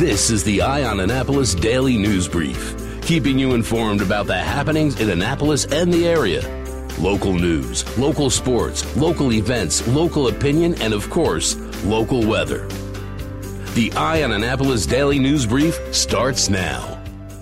This is the Eye on Annapolis Daily News Brief, keeping you informed about the happenings in Annapolis and the area. Local news, local sports, local events, local opinion, and of course, local weather. The Eye on Annapolis Daily News Brief starts now.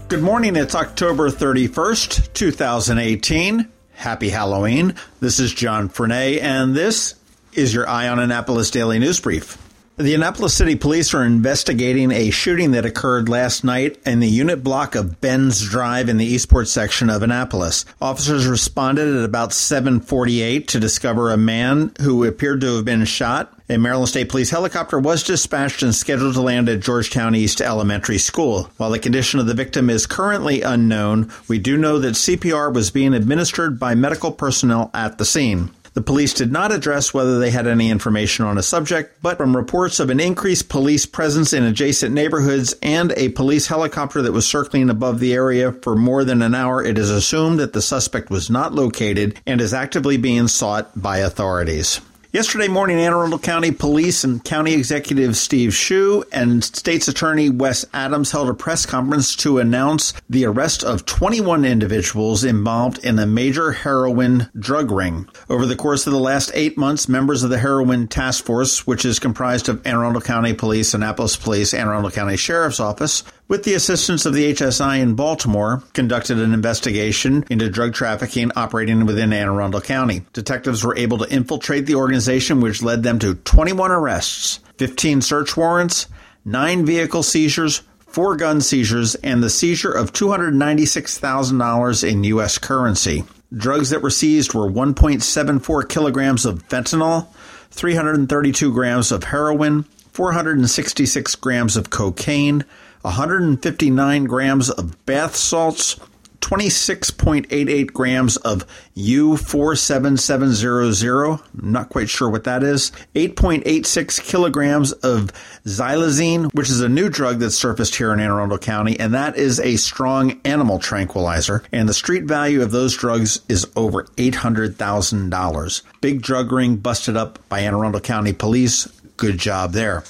Good morning. It's October 31st, 2018. Happy Halloween. This is John Frenaye, and this is your Eye on Annapolis Daily News Brief. The Annapolis City Police are investigating a shooting that occurred last night in the unit block of Benz Drive in the Eastport section of Annapolis. Officers responded at about 7:48 to discover a man who appeared to have been shot. A Maryland State Police helicopter was dispatched and scheduled to land at Georgetown East Elementary School. While the condition of the victim is currently unknown, we do know that CPR was being administered by medical personnel at the scene. The police did not address whether they had any information on a subject, but from reports of an increased police presence in adjacent neighborhoods and a police helicopter that was circling above the area for more than an hour, it is assumed that the suspect was not located and is actively being sought by authorities. Yesterday morning, Anne Arundel County Police and County Executive Steve Schuh and State's Attorney Wes Adams held a press conference to announce the arrest of 21 individuals involved in a major heroin drug ring. Over the course of the last eight months, members of the Heroin Task Force, which is comprised of Anne Arundel County Police, Annapolis Police, Anne Arundel County Sheriff's Office, with the assistance of the HSI in Baltimore, conducted an investigation into drug trafficking operating within Anne Arundel County. Detectives were able to infiltrate the organization, which led them to 21 arrests, 15 search warrants, 9 vehicle seizures, four gun seizures, and the seizure of $296,000 in U.S. currency. Drugs that were seized were 1.74 kilograms of fentanyl, 332 grams of heroin, 466 grams of cocaine, 159 grams of bath salts, 26.88 grams of U47700, not quite sure what that is, 8.86 kilograms of xylazine, which is a new drug that surfaced here in Anne Arundel County, and that is a strong animal tranquilizer. And the street value of those drugs is over $800,000. Big drug ring busted up by Anne Arundel County Police. Good job there.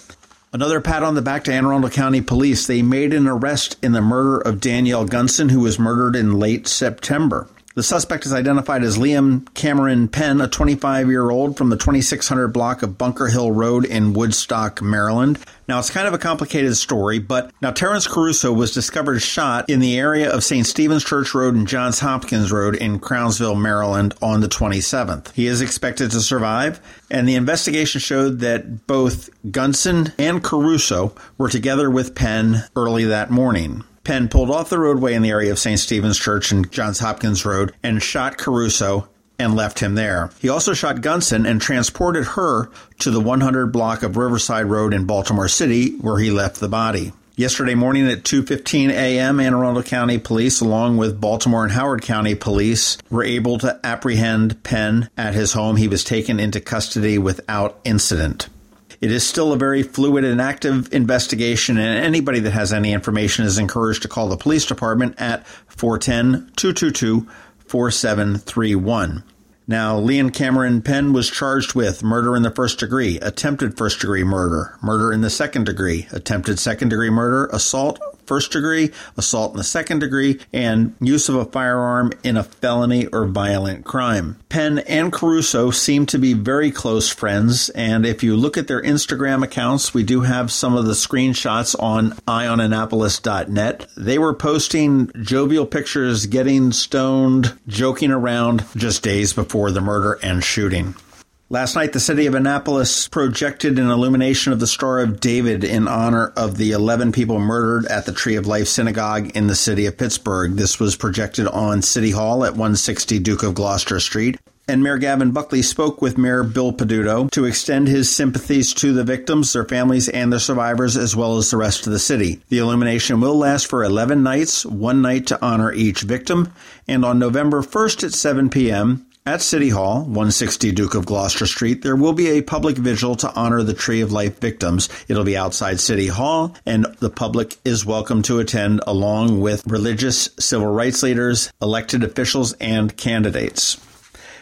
Another pat on the back to Anne Arundel County Police. They made an arrest in the murder of Danielle Gunson, who was murdered in late September. The suspect is identified as Liam Cameron Penn, a 25 year old from the 2600 block of Bunker Hill Road in Woodstock, Maryland. Now, it's kind of a complicated story, but now Terrence Caruso was discovered shot in the area of St. Stephen's Church Road and Johns Hopkins Road in Crownsville, Maryland on the 27th. He is expected to survive, and the investigation showed that both Gunson and Caruso were together with Penn early that morning. Penn pulled off the roadway in the area of St. Stephen's Church and Johns Hopkins Road and shot Caruso and left him there. He also shot Gunson and transported her to the 100 block of Riverside Road in Baltimore City where he left the body. Yesterday morning at 2:15 a.m., Anne Arundel County Police along with Baltimore and Howard County Police were able to apprehend Penn at his home. He was taken into custody without incident. It is still a very fluid and active investigation, and anybody that has any information is encouraged to call the police department at 410 222 4731. Now, Leon Cameron Penn was charged with murder in the first degree, attempted first degree murder, murder in the second degree, attempted second degree murder, assault, first degree, assault in the second degree, and use of a firearm in a felony or violent crime. Penn and Caruso seem to be very close friends, and if you look at their Instagram accounts, we do have some of the screenshots on eyeonannapolis.net. They were posting jovial pictures, getting stoned, joking around just days before the murder and shooting. Last night, the city of Annapolis projected an illumination of the Star of David in honor of the 11 people murdered at the Tree of Life Synagogue in the city of Pittsburgh. This was projected on City Hall at 160 Duke of Gloucester Street. And Mayor Gavin Buckley spoke with Mayor Bill Peduto to extend his sympathies to the victims, their families, and their survivors, as well as the rest of the city. The illumination will last for 11 nights, one night to honor each victim. And on November 1st at 7 p.m., at City Hall, 160 Duke of Gloucester Street, there will be a public vigil to honor the Tree of Life victims. It'll be outside City Hall, and the public is welcome to attend along with religious civil rights leaders, elected officials, and candidates.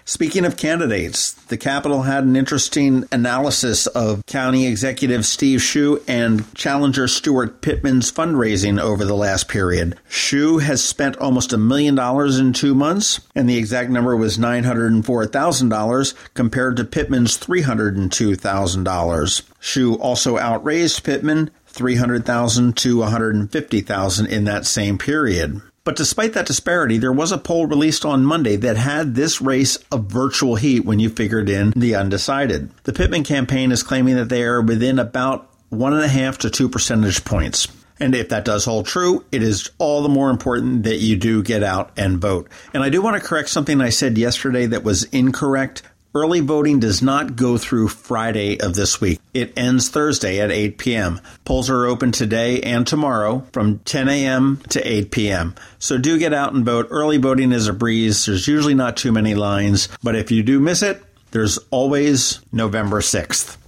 Speaking of candidates, the Capital had an interesting analysis of County Executive Steve Schuh and challenger Stuart Pittman's fundraising over the last period. Schuh has spent almost a million dollars in two months, and the exact number was $904,000 compared to Pittman's $302,000. Schuh also outraised Pittman 300,000 to 150,000 in that same period. But despite that disparity, there was a poll released on Monday that had this race a virtual heat when you figured in the undecided. The Pittman campaign is claiming that they are within about one and a half to two percentage points. And if that does hold true, it is all the more important that you do get out and vote. And I do want to correct something I said yesterday that was incorrect. Early voting does not go through Friday of this week. It ends Thursday at 8 p.m. Polls are open today and tomorrow from 10 a.m. to 8 p.m. So do get out and vote. Early voting is a breeze. There's usually not too many lines, but if you do miss it, there's always November 6th.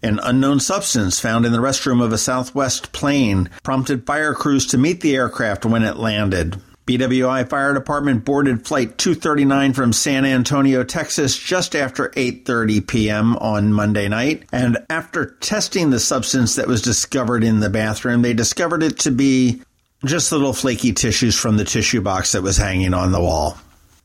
An unknown substance found in the restroom of a Southwest plane prompted fire crews to meet the aircraft when it landed. BWI Fire Department boarded flight 239 from San Antonio, Texas just after 8:30 p.m. on Monday night, and after testing the substance that was discovered in the bathroom, they discovered it to be just little flaky tissues from the tissue box that was hanging on the wall.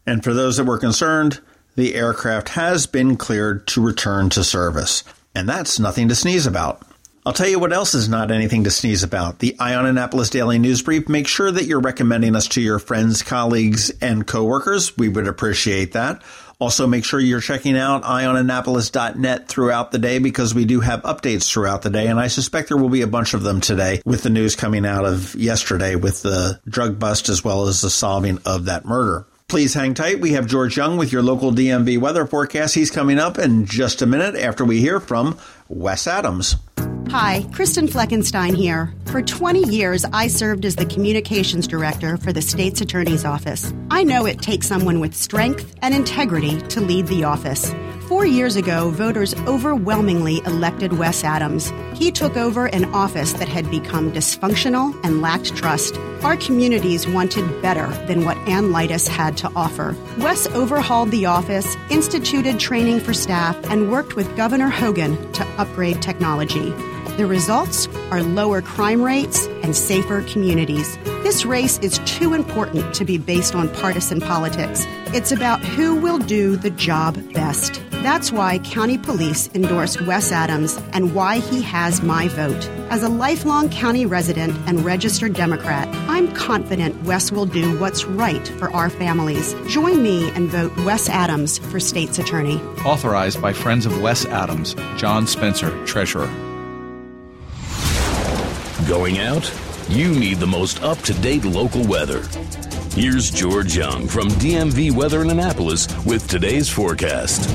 And for those that were concerned, the aircraft has been cleared to return to service. And that's nothing to sneeze about. I'll tell you what else is not anything to sneeze about. The Annapolis Daily News Brief. Make sure that you're recommending us to your friends, colleagues, and coworkers. We would appreciate that. Also, make sure you're checking out eyeonannapolis.net throughout the day because we do have updates throughout the day. And I suspect there will be a bunch of them today with the news coming out of yesterday with the drug bust as well as the solving of that murder. Please hang tight. We have George Young with your local DMV weather forecast. He's coming up in just a minute after we hear from Wes Adams. Hi, Kristen Fleckenstein here. For 20 years, I served as the communications director for the state's attorney's office. I know it takes someone with strength and integrity to lead the office. Four years ago, voters overwhelmingly elected Wes Adams. He took over an office that had become dysfunctional and lacked trust. Our communities wanted better than what Anne Leitess had to offer. Wes overhauled the office, instituted training for staff, and worked with Governor Hogan to upgrade technology. The results are lower crime rates and safer communities. This race is too important to be based on partisan politics. It's about who will do the job best. That's why County Police endorsed Wes Adams and why he has my vote. As a lifelong county resident and registered Democrat, I'm confident Wes will do what's right for our families. Join me and vote Wes Adams for state's attorney. Authorized by Friends of Wes Adams, John Spencer, Treasurer. Going out? You need the most up to date local weather. Here's George Young from DMV Weather in Annapolis with today's forecast.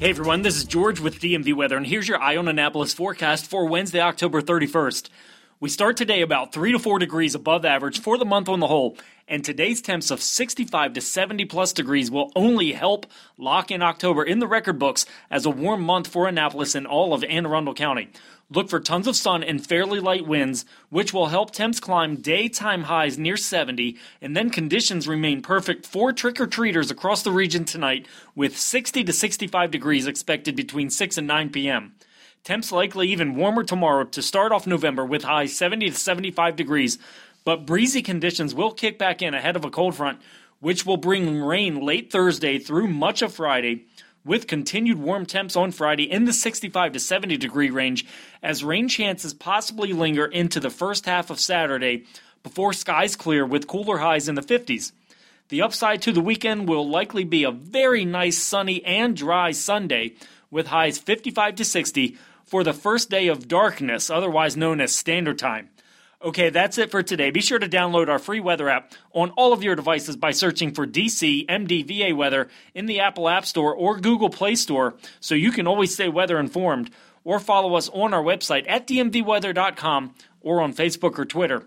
Hey everyone, this is George with DMV Weather, and here's your Eye on Annapolis forecast for Wednesday, October 31st. We start today about 3 to 4 degrees above average for the month on the whole, and today's temps of 65 to 70 plus degrees will only help lock in October in the record books as a warm month for Annapolis and all of Anne Arundel County. Look for tons of sun and fairly light winds, which will help temps climb daytime highs near 70, and then conditions remain perfect for trick or treaters across the region tonight, with 60 to 65 degrees expected between 6 and 9 p.m. Temps likely even warmer tomorrow to start off November with highs 70 to 75 degrees, but breezy conditions will kick back in ahead of a cold front, which will bring rain late Thursday through much of Friday with continued warm temps on Friday in the 65 to 70 degree range as rain chances possibly linger into the first half of Saturday before skies clear with cooler highs in the 50s. The upside to the weekend will likely be a very nice sunny and dry Sunday with highs 55 to 60 for the first day of darkness, otherwise known as standard time. Okay, that's it for today. Be sure to download our free weather app on all of your devices by searching for DC MDVA weather in the Apple App Store or Google Play Store so you can always stay weather informed. Or follow us on our website at dmvweather.com or on Facebook or Twitter.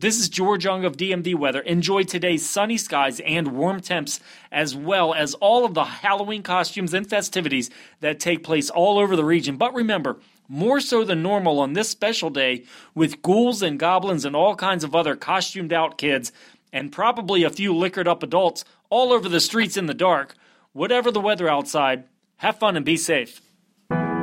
This is George Young of DMV Weather. Enjoy today's sunny skies and warm temps, as well as all of the Halloween costumes and festivities that take place all over the region. But remember, more so than normal on this special day, with ghouls and goblins and all kinds of other costumed out kids, and probably a few liquored up adults all over the streets in the dark. whatever the weather outside, have fun and be safe.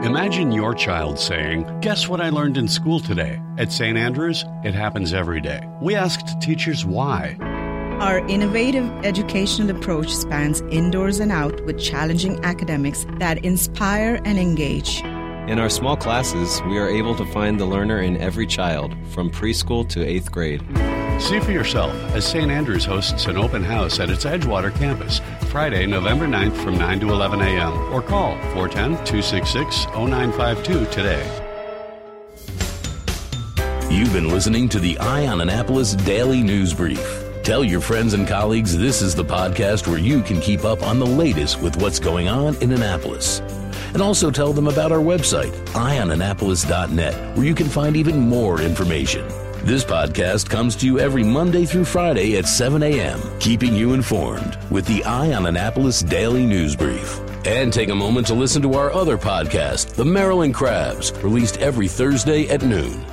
Imagine your child saying, Guess what I learned in school today? At St. Andrews, it happens every day. We asked teachers why. Our innovative educational approach spans indoors and out with challenging academics that inspire and engage. In our small classes, we are able to find the learner in every child, from preschool to eighth grade. See for yourself as St. Andrews hosts an open house at its Edgewater campus Friday, November 9th from 9 to 11 a.m. or call 410 266 0952 today. You've been listening to the Eye on Annapolis Daily News Brief. Tell your friends and colleagues this is the podcast where you can keep up on the latest with what's going on in Annapolis. And also tell them about our website, eyeonannapolis.net, where you can find even more information. This podcast comes to you every Monday through Friday at 7 a.m., keeping you informed with the Eye on Annapolis Daily News Brief. And take a moment to listen to our other podcast, The Maryland Crabs, released every Thursday at noon.